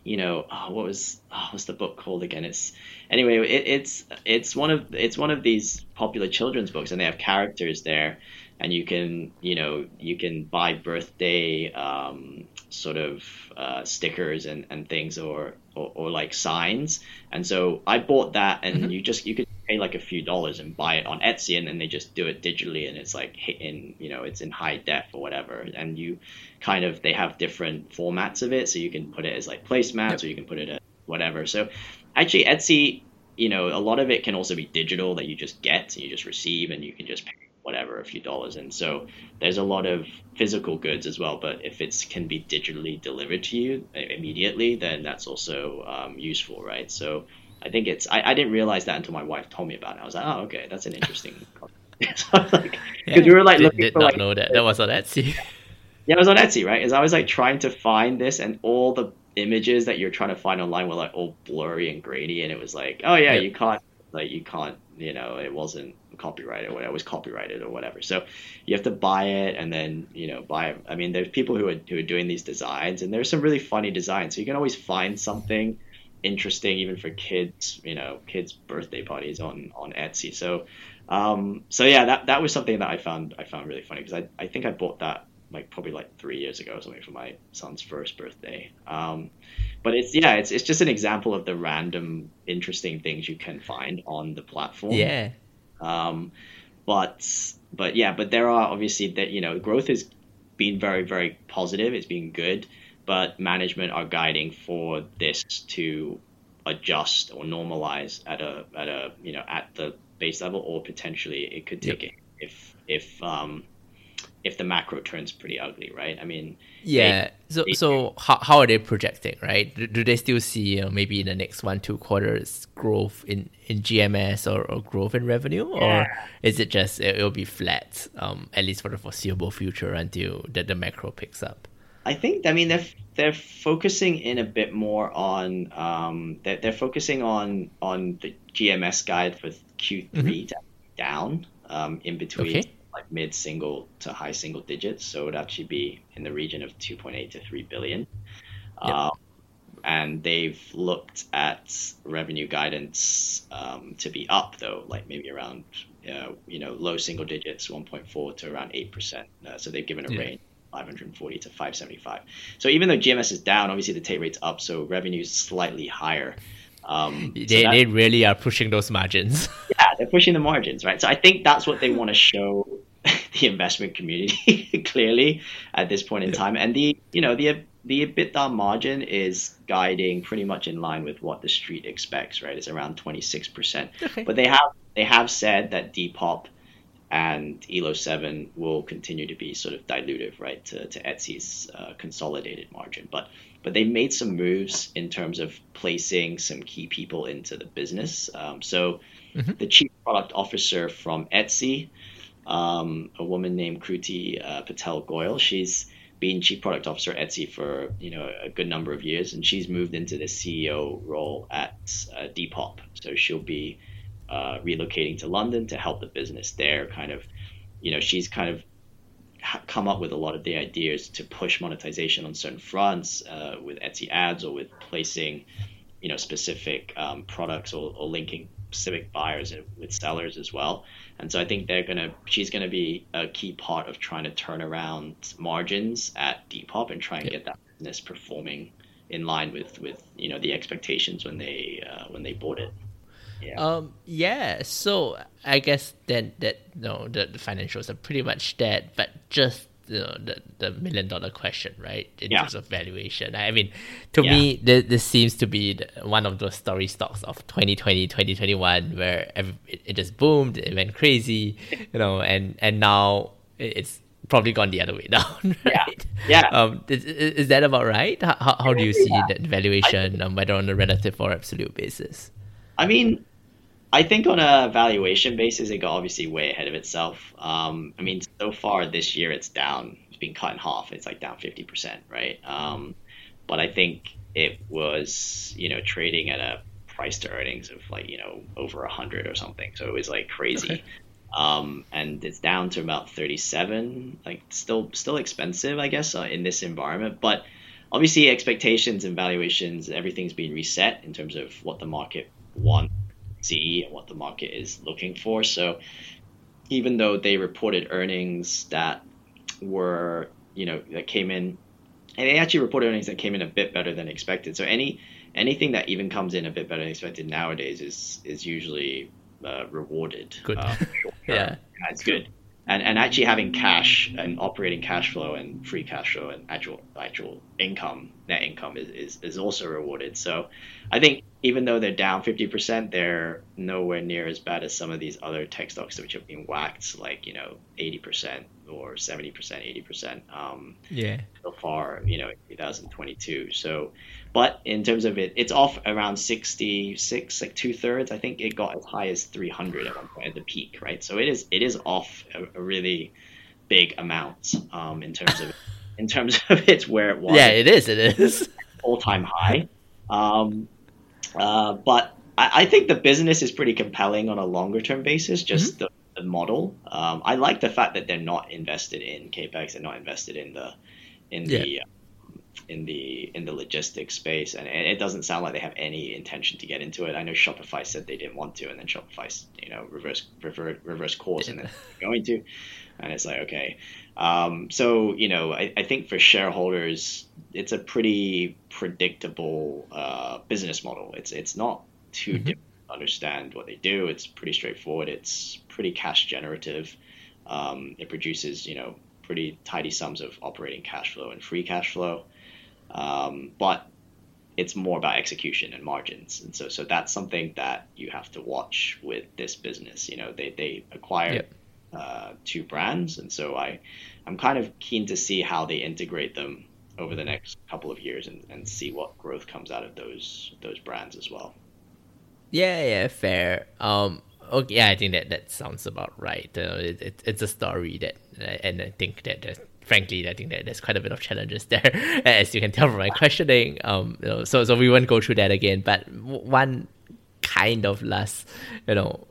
Speaker 3: you know oh, what was oh, what's the book called again? It's anyway it, it's it's one of it's one of these popular children's books, and they have characters there, and you can you know you can buy birthday um, sort of uh, stickers and, and things or, or or like signs and so I bought that and
Speaker 2: Mhm.
Speaker 3: you just you could pay like a few dollars and buy it on Etsy and then they just do it digitally and it's like in you know it's in high def or whatever and you kind of they have different formats of it so you can put it as like placemats
Speaker 2: Yep.
Speaker 3: or you can put it as whatever so actually Etsy you know a lot of it can also be digital that you just get and you just receive and you can just pay whatever a few dollars and so there's a lot of physical goods as well but if it can be digitally delivered to you immediately then that's also um, useful right so i think it's I, I didn't realize that until my wife told me about it i was like oh okay that's an interesting so like,
Speaker 2: Yeah.
Speaker 3: because we were like
Speaker 2: did,
Speaker 3: looking
Speaker 2: did
Speaker 3: for
Speaker 2: not
Speaker 3: like
Speaker 2: know that. That was on Etsy.
Speaker 3: yeah, it was on Etsy, right? As I was like trying to find this, and all the images that you're trying to find online were like all blurry and grainy, and it was like, oh yeah,
Speaker 2: Yep.
Speaker 3: you can't, like, you can't, you know, it wasn't copyright or whatever was copyrighted or whatever. So you have to buy it and then you know buy. It. I mean, there's people who are who are doing these designs, and there's some really funny designs. So you can always find something interesting even for kids. You know, kids' birthday parties on on Etsy. So um, so yeah, that that was something that I found I found really funny because I I think I bought that like probably like three years ago or something for my son's first birthday. Um, but it's yeah, it's it's just an example of the random interesting things you can find on the platform.
Speaker 2: Yeah.
Speaker 3: Um, but but yeah, but there are obviously that you know growth has been very very positive. It's been good, but management are guiding for this to adjust or normalize at a at a you know at the base level, or potentially it could take
Speaker 2: Yep.
Speaker 3: it if if um if the macro turns pretty ugly, right? I mean,
Speaker 2: Yeah. So
Speaker 3: they-
Speaker 2: so how, how are they projecting, right? Do, do they still see uh, maybe in the next one two quarters growth in, in GMS or, or growth in revenue, or is it just it, will be flat, um, at least for the foreseeable future until the, the macro picks up?
Speaker 3: I think I mean they're they're focusing in a bit more on um they're, they're focusing on on the GMS guide for Q 3 to down um in between
Speaker 2: Okay.
Speaker 3: Like mid single to high single digits so it would actually be in the region of 2.8 to 3 billion. Um, and they've looked at revenue guidance um, to be up though like maybe around uh, you know low single digits 1.4 to around 8% uh, so they've given a
Speaker 2: Yeah.
Speaker 3: range 540 to 575 so even though gms is down obviously the take rate's up so revenue is slightly higher. Um, so that-
Speaker 2: they really are pushing those margins.
Speaker 3: yeah, they're pushing the margins, right? So I think that's what they want to show the investment community clearly at this point in time. And the you know the the EBITDA margin is guiding pretty much in line with what the street expects, right? It's around twenty six percent. But they have they have said that Depop and Elo7 will continue to be sort of dilutive, right, to, to Etsy's uh, consolidated margin. But but they made some moves in terms of placing some key people into the business. Um, so the chief product officer from Etsy, um, a woman named Kruti uh, Patel Goyal, she's been chief product officer at Etsy for you know a good number of years, and she's moved into the CEO role at uh, Depop. So she'll be uh, relocating to London to help the business there. Kind of, you know, she's kind of come up with a lot of the ideas to push monetization on certain fronts uh, with Etsy ads or with placing, you know, specific um, products or, or linking specific buyers in- with sellers as well. And so I think they're gonna, she's gonna be a key part of trying to turn around margins at Depop and try and get that business performing in line with with you know the expectations when they uh, when they bought it. Yeah.
Speaker 2: Um, yeah, so I guess then that no, the, the financials are pretty much dead, but just you know, the the million dollar question, right? In
Speaker 3: Yeah.
Speaker 2: terms of valuation. I mean, to
Speaker 3: Yeah.
Speaker 2: me, this, this seems to be the, one of those story stocks of 2020, 2021, where every, it, it just boomed, it went crazy, you know, and and now it's probably gone the other way down, right?
Speaker 3: Yeah.
Speaker 2: Um, is, is that about right? How, how, do you see
Speaker 3: Yeah.
Speaker 2: that valuation, um, whether on a relative or absolute basis?
Speaker 3: I mean, I think on a valuation basis, it got obviously way ahead of itself. Um, I mean, so far this year, it's down. It's been cut in half. It's like down fifty percent, right? Um, but I think it was, you know, trading at a price to earnings of like, you know, over hundred or something. So it was like crazy.
Speaker 2: Okay.
Speaker 3: Um, and it's down to about thirty-seven. Like, still, still expensive, I guess, uh, in this environment. But obviously, expectations and valuations, everything's been reset in terms of what the market wants see and what the market is looking for. So even though they reported earnings that were, you know, that came in, and they actually reported earnings that came in a bit better than expected. So any anything that even comes in a bit better than expected nowadays is is usually uh, rewarded.
Speaker 2: Good.
Speaker 3: Uh.
Speaker 2: Yeah.
Speaker 3: Yeah, it's good. And and actually having cash and operating cash flow and free cash flow and actual actual income, net income is, is, is also rewarded. So I think even though they're down fifty percent, they're nowhere near as bad as some of these other tech stocks which have been whacked like, you know, eighty percent or seventy percent, eighty percent. Um
Speaker 2: Yeah.
Speaker 3: so far, you know, in 2022. So, but in terms of it, it's off around 66, like two thirds. I think it got as high as 300 at one point at the peak, right? So it is it is off a, a really big amount um, in terms of in terms of it's where it was
Speaker 2: Yeah, it is. It is.
Speaker 3: all time high. Um, uh, but I, I think the business is pretty compelling on a longer term basis. Just the the model. Um, I like the fact that they're not invested in capex, they're not invested in the in the
Speaker 2: Yeah.
Speaker 3: um, in the in the logistics space, and, and it doesn't sound like they have any intention to get into it. I know Shopify said they didn't want to, and then Shopify, you know, reverse reverse reverse course, and then they're going to, and it's like okay. Um, so you know, I, I think for shareholders, it's a pretty predictable uh, business model. It's it's not too
Speaker 2: Mhm.
Speaker 3: difficult to understand what they do. It's pretty straightforward. It's pretty cash generative. Um, it produces you know pretty tidy sums of operating cash flow and free cash flow. Um, but it's more about execution and margins, and so so that's something that you have to watch with this business. You know, they they acquired
Speaker 2: Yep.
Speaker 3: uh, two brands, and so I I'm kind of keen to see how they integrate them over the next couple of years and, and see what growth comes out of those those brands as well.
Speaker 2: Yeah, yeah, fair. Um, okay, yeah, I think that that sounds about right. Uh, it, it, it's a story that, and I think that there's, frankly, I think that there's quite a bit of challenges there, as you can tell from my questioning. Um, you know, so so we won't go through that again. But w- one kind of last, you know,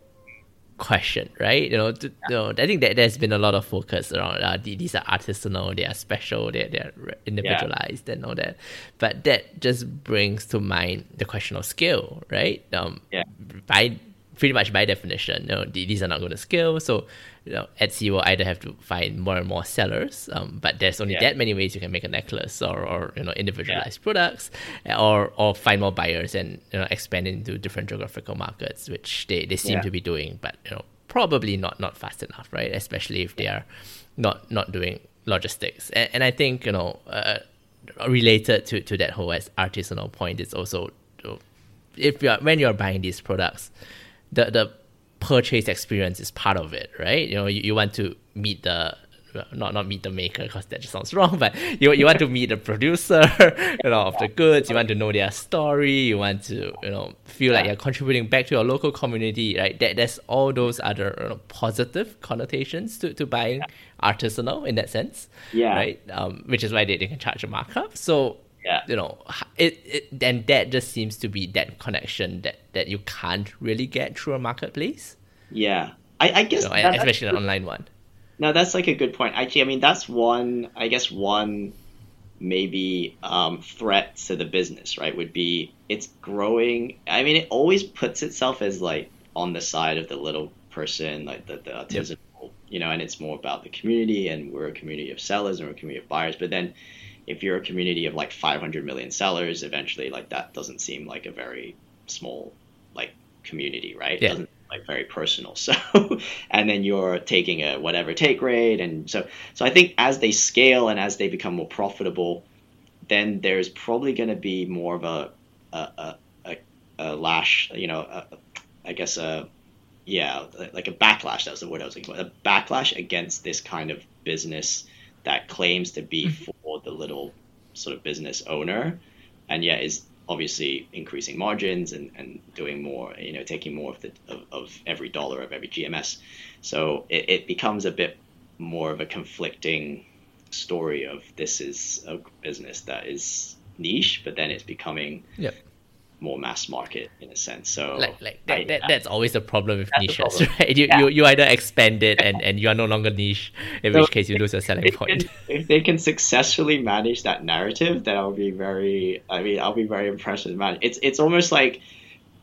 Speaker 2: question, right? You know, to, you know, I think that there's been a lot of focus around uh, these are artisanal, they are special, they're, they're re- individualized and all that. But that just brings to mind the question of scale, right? Um,
Speaker 3: Yeah.
Speaker 2: By pretty much by definition, you know, these are not going to scale. So, you know, Etsy will either have to find more and more sellers, um, but there's only
Speaker 3: Yeah.
Speaker 2: that many ways you can make a necklace or, or you know individualized products, or or find more buyers and you know expand into different geographical markets, which they, they seem
Speaker 3: Yeah.
Speaker 2: to be doing, but you know probably not not fast enough, right? Especially if they are not not doing logistics, and, and I think you know uh, related to to that whole artisanal point is also if you're when you're buying these products, the the purchase experience is part of it, right? You know, you, you want to meet the not not meet the maker because that just sounds wrong, but you you want to meet the producer, you know, of the goods. You want to know their story. You want to you know feel like you're contributing back to your local community, right? That there's all those other you know, positive connotations to, to buying artisanal in that sense,
Speaker 3: Yeah.
Speaker 2: right? Um, which is why they, they can charge a markup. So
Speaker 3: Yeah.
Speaker 2: you know, it, it then that just seems to be that connection that that you can't really get through a marketplace,
Speaker 3: Yeah, I, I guess
Speaker 2: you know,
Speaker 3: that-
Speaker 2: especially an online one.
Speaker 3: No, that's like a good point. Actually, I mean, that's one, I guess, one maybe um, threat to the business, right? Would be it's growing. I mean, it always puts itself as like on the side of the little person, like the, the artisanal, you know, and it's more about the community, and we're a community of sellers and we're a community of buyers. But then if you're a community of like 500 million sellers, eventually, like that doesn't seem like a very small, like, community, right? It
Speaker 2: Yeah.
Speaker 3: doesn't like very personal. So, and then you're taking a whatever take rate, and so so I think as they scale and as they become more profitable, then there's probably going to be more of a a, a, a, a lash, you know, a, I guess a yeah, like a backlash. That was the word I was looking for. A backlash against this kind of business that claims to be mm-hmm. for the little sort of business owner, and yet is obviously increasing margins and, and doing more, you know, taking more of the of, of every dollar of every GMS. So it, it becomes a bit more of a conflicting story of this is a business that is niche, but then it's becoming
Speaker 2: Yep.
Speaker 3: More mass market in a sense. So
Speaker 2: Like, like that,
Speaker 3: I-
Speaker 2: that, that's always the problem with niches,
Speaker 3: problem.
Speaker 2: right? You,
Speaker 3: Yeah.
Speaker 2: you, you either expand it and, and you are no longer niche, in
Speaker 3: So
Speaker 2: which case you lose your selling
Speaker 3: if,
Speaker 2: point.
Speaker 3: if they can successfully manage that narrative, then I'll be very. I mean, I'll be very impressed with man. It's it's almost like,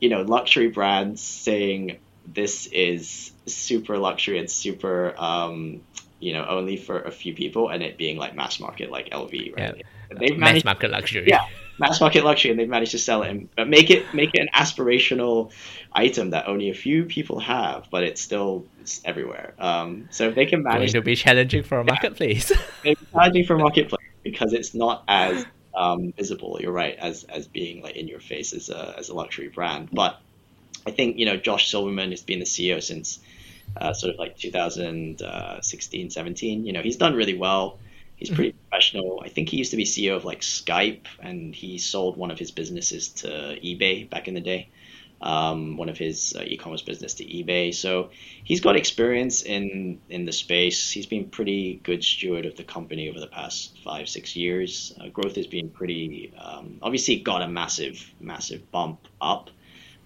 Speaker 3: you know, luxury brands saying this is super luxury and super, um, you know, only for a few people, and it being like mass market, like LV, right?
Speaker 2: Yeah.
Speaker 3: They've
Speaker 2: Mass
Speaker 3: managed,
Speaker 2: market luxury.
Speaker 3: yeah, mass market luxury, and they've managed to sell it, and, but make it make it an aspirational item that only a few people have, but it's still it's everywhere. Um, so if they can manage
Speaker 2: to be challenging for a marketplace.
Speaker 3: it's challenging for marketplace because it's not as um, visible. You're right, as as being like in your face as a as a luxury brand. But I think you know Josh Silverman has been the CEO since uh, sort of like 2016, 17. You know he's done really well. He's pretty professional. I think he used to be CEO of like Skype, and he sold one of his businesses to eBay back in the day. Um, one of his uh, e-commerce business to eBay. So he's got experience in in the space. He's been pretty good steward of the company over the past five six years. Uh, growth has been pretty. Um, obviously, got a massive massive bump up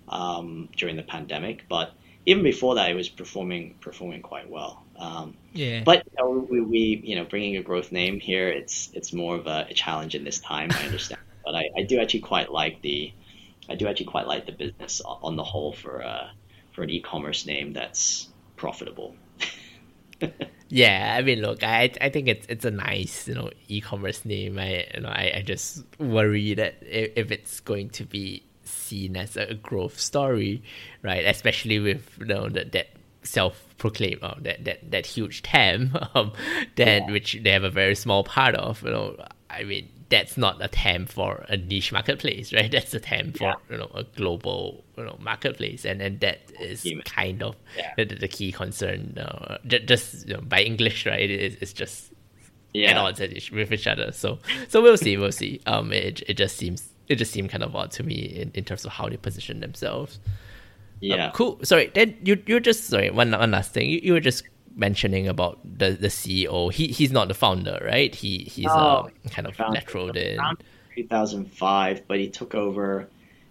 Speaker 3: um, during the pandemic, but even before that, it was performing performing quite well. Um,
Speaker 2: Yeah.
Speaker 3: but you know, we, we, you know, bringing a growth name here, it's it's more of a, a challenge in this time. I understand, but I, I do actually quite like the, I do actually quite like the business on the whole for uh, for an e-commerce name that's profitable.
Speaker 2: Yeah, I mean, look, I I think it's it's a nice you know e-commerce name. I you know I, I just worry that if, if it's going to be seen as a growth story, right? Especially with you know that that self-proclaimed oh, that that that huge TAM, um, that which they have a very small part of. You know, I mean that's not a TAM for a niche marketplace, right? That's a TAM for
Speaker 3: Yeah.
Speaker 2: you know a global you know marketplace, and and that is
Speaker 3: Yeah.
Speaker 2: kind of
Speaker 3: Yeah.
Speaker 2: the, the key concern. Uh, ju- just you know, by English, right? It it's just at
Speaker 3: Yeah,
Speaker 2: odds at each- with each other. So so we'll see, we'll see. Um, it it just seems it just seemed kind of odd to me in, in terms of how they position themselves. Um,
Speaker 3: yeah.
Speaker 2: cool. Sorry, then you you just sorry one one last thing. You, you were just mentioning about the the CEO. He he's not the founder, right? He he's
Speaker 3: No,
Speaker 2: uh, kind of
Speaker 3: Found-
Speaker 2: lateral in.
Speaker 3: 2005, but he took over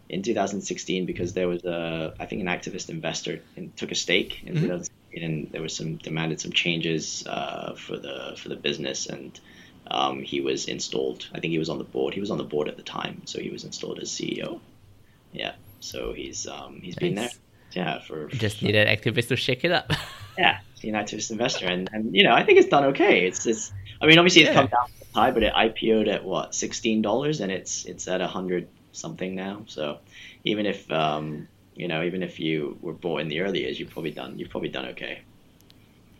Speaker 3: in 2016 because there was a, I think, an activist investor and took a stake in 2016, and there was some demanded some changes uh, for the for the business, and um, he was installed. I think he was on the board. He was on the board at the time, so he was installed as CEO. Yeah, so he's um, he's been there. Yeah, for
Speaker 2: Just needed activists to shake it up.
Speaker 3: yeah, an activist investor, and, and you know I think it's done okay. It's it's I mean obviously it's
Speaker 2: Yeah.
Speaker 3: come down high, but it IPO'd at what sixteen dollars, and it's it's at a hundred something now. So even if um you know even if you were bought in the early years, you've probably done you've probably done okay.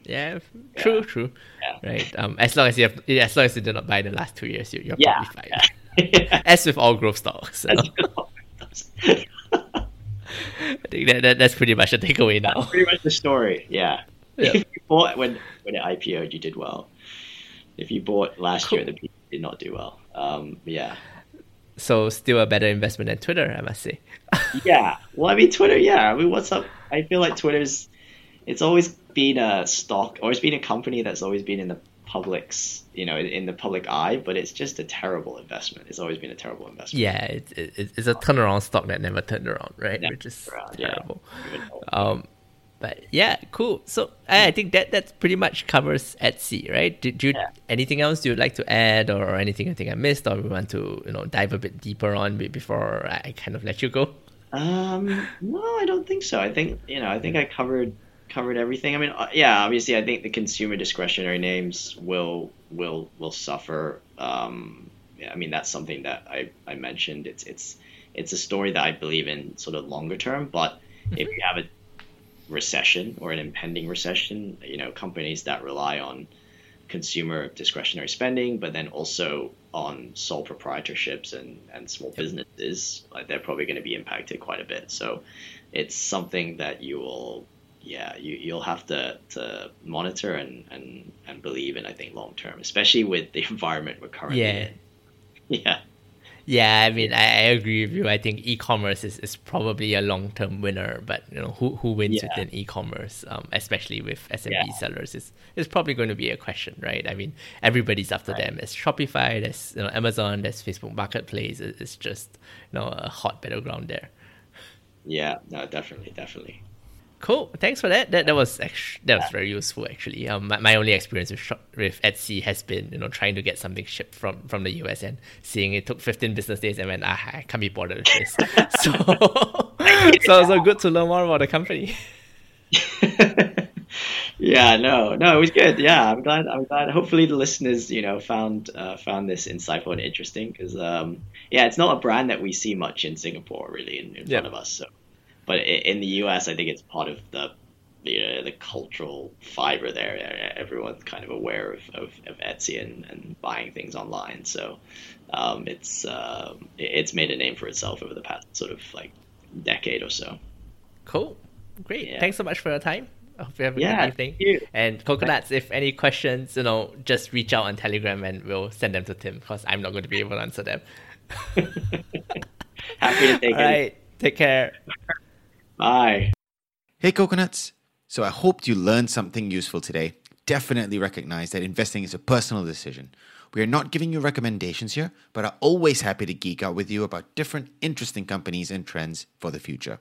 Speaker 2: yeah, true,
Speaker 3: Yeah.
Speaker 2: true.
Speaker 3: Yeah.
Speaker 2: Right. Um, as long as you have, as long as you did not buy the last two years, you, you're
Speaker 3: Yeah,
Speaker 2: probably fine. As with all growth stocks. So I think that, that that's pretty much the takeaway now.
Speaker 3: pretty much the story. Yeah.
Speaker 2: Yeah.
Speaker 3: If you bought when when it IPO'd, you did well. If you bought last year,
Speaker 2: Cool.
Speaker 3: the people did not do well. Um, yeah.
Speaker 2: So still a better investment than Twitter, I must say.
Speaker 3: Yeah. Well, I mean, Twitter. Yeah. I mean, what's up? I feel like Twitter's. It's always been a stock, or it's been a company that's always been in the public's, you know, in, the public eye. But it's just a terrible investment. It's always been a terrible investment.
Speaker 2: Yeah, it, it, it's a turnaround stock that never turned around, right?
Speaker 3: Never
Speaker 2: Which is
Speaker 3: around,
Speaker 2: terrible.
Speaker 3: Though-
Speaker 2: Um, but yeah, cool. So I I think that that pretty much covers Etsy, right? Did you
Speaker 3: Yeah.
Speaker 2: anything else you'd like to add, or, or anything i think I missed, or we want to you know dive a bit deeper on before I kind of let you go?
Speaker 3: Um, no, I don't think so. I think you know, I think I covered covered everything. I mean, uh, yeah, obviously, I think the consumer discretionary names will will will suffer. Um, I mean, that's something that I I mentioned. It's it's it's a story that I believe in sort of longer term. But if you have a recession or an impending recession, you know, companies that rely on consumer discretionary spending, but then also on sole proprietorships and, and small businesses, like they're probably going to be impacted quite a bit. So it's something that you will, yeah, you, you'll have to, to monitor and, and, and believe in, I think, long term, especially with the environment we're currently
Speaker 2: Yeah.
Speaker 3: in. Yeah.
Speaker 2: Yeah, I mean, I, I agree with you. I think e-commerce is, is probably a long-term winner, but you know, who who wins
Speaker 3: Yeah.
Speaker 2: within e-commerce, um, especially with SMB
Speaker 3: Yeah.
Speaker 2: sellers, is is probably going to be a question, right? I mean, everybody's after
Speaker 3: Right.
Speaker 2: them. There's Shopify, there's you know, Amazon, there's Facebook Marketplace. It's just you know a hot battleground there.
Speaker 3: Yeah. No, definitely. Definitely.
Speaker 2: Cool. Thanks for that. That that was that was very useful actually. Um, my, my only experience with shop, with Etsy has been you know trying to get something shipped from from the US and seeing it took 15 business days and went ah I can't be bothered with this. so so so good to learn more about the company.
Speaker 3: yeah, no, no, it was good. Yeah, I'm glad. I'm glad. Hopefully, the listeners, you know, found uh, found this insightful and interesting because, um, yeah, it's not a brand that we see much in Singapore, really, in, in
Speaker 2: Yeah.
Speaker 3: front of us. So, but in the US, I think it's part of the, you know, the cultural fiber there. Everyone's kind of aware of, of, of Etsy and, and buying things online. So, um, it's it- it's made a name for itself over the past sort of like decade or so.
Speaker 2: Cool. Great.
Speaker 3: Yeah.
Speaker 2: Thanks so much for your time. I hope you have a
Speaker 3: Yeah,
Speaker 2: good evening.
Speaker 3: thank you.
Speaker 2: And coconuts, if any questions, you know, just reach out on Telegram and we'll send them to Tim because I'm not going to be able to answer them.
Speaker 3: Happy to take
Speaker 2: All
Speaker 3: it.
Speaker 2: right. Take care.
Speaker 3: Bye.
Speaker 1: Hey, coconuts. So I hoped you learned something useful today. Definitely recognize that investing is a personal decision. We are not giving you recommendations here, but are always happy to geek out with you about different interesting companies and trends for the future.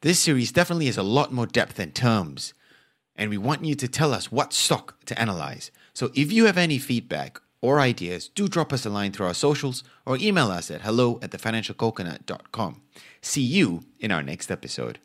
Speaker 4: This series definitely has a lot more depth than terms, and we want you to tell us what stock to analyze. So if you have any feedback or ideas, do drop us a line through our socials or email us at hello at thefinancialcoconut.com. See you in our next episode.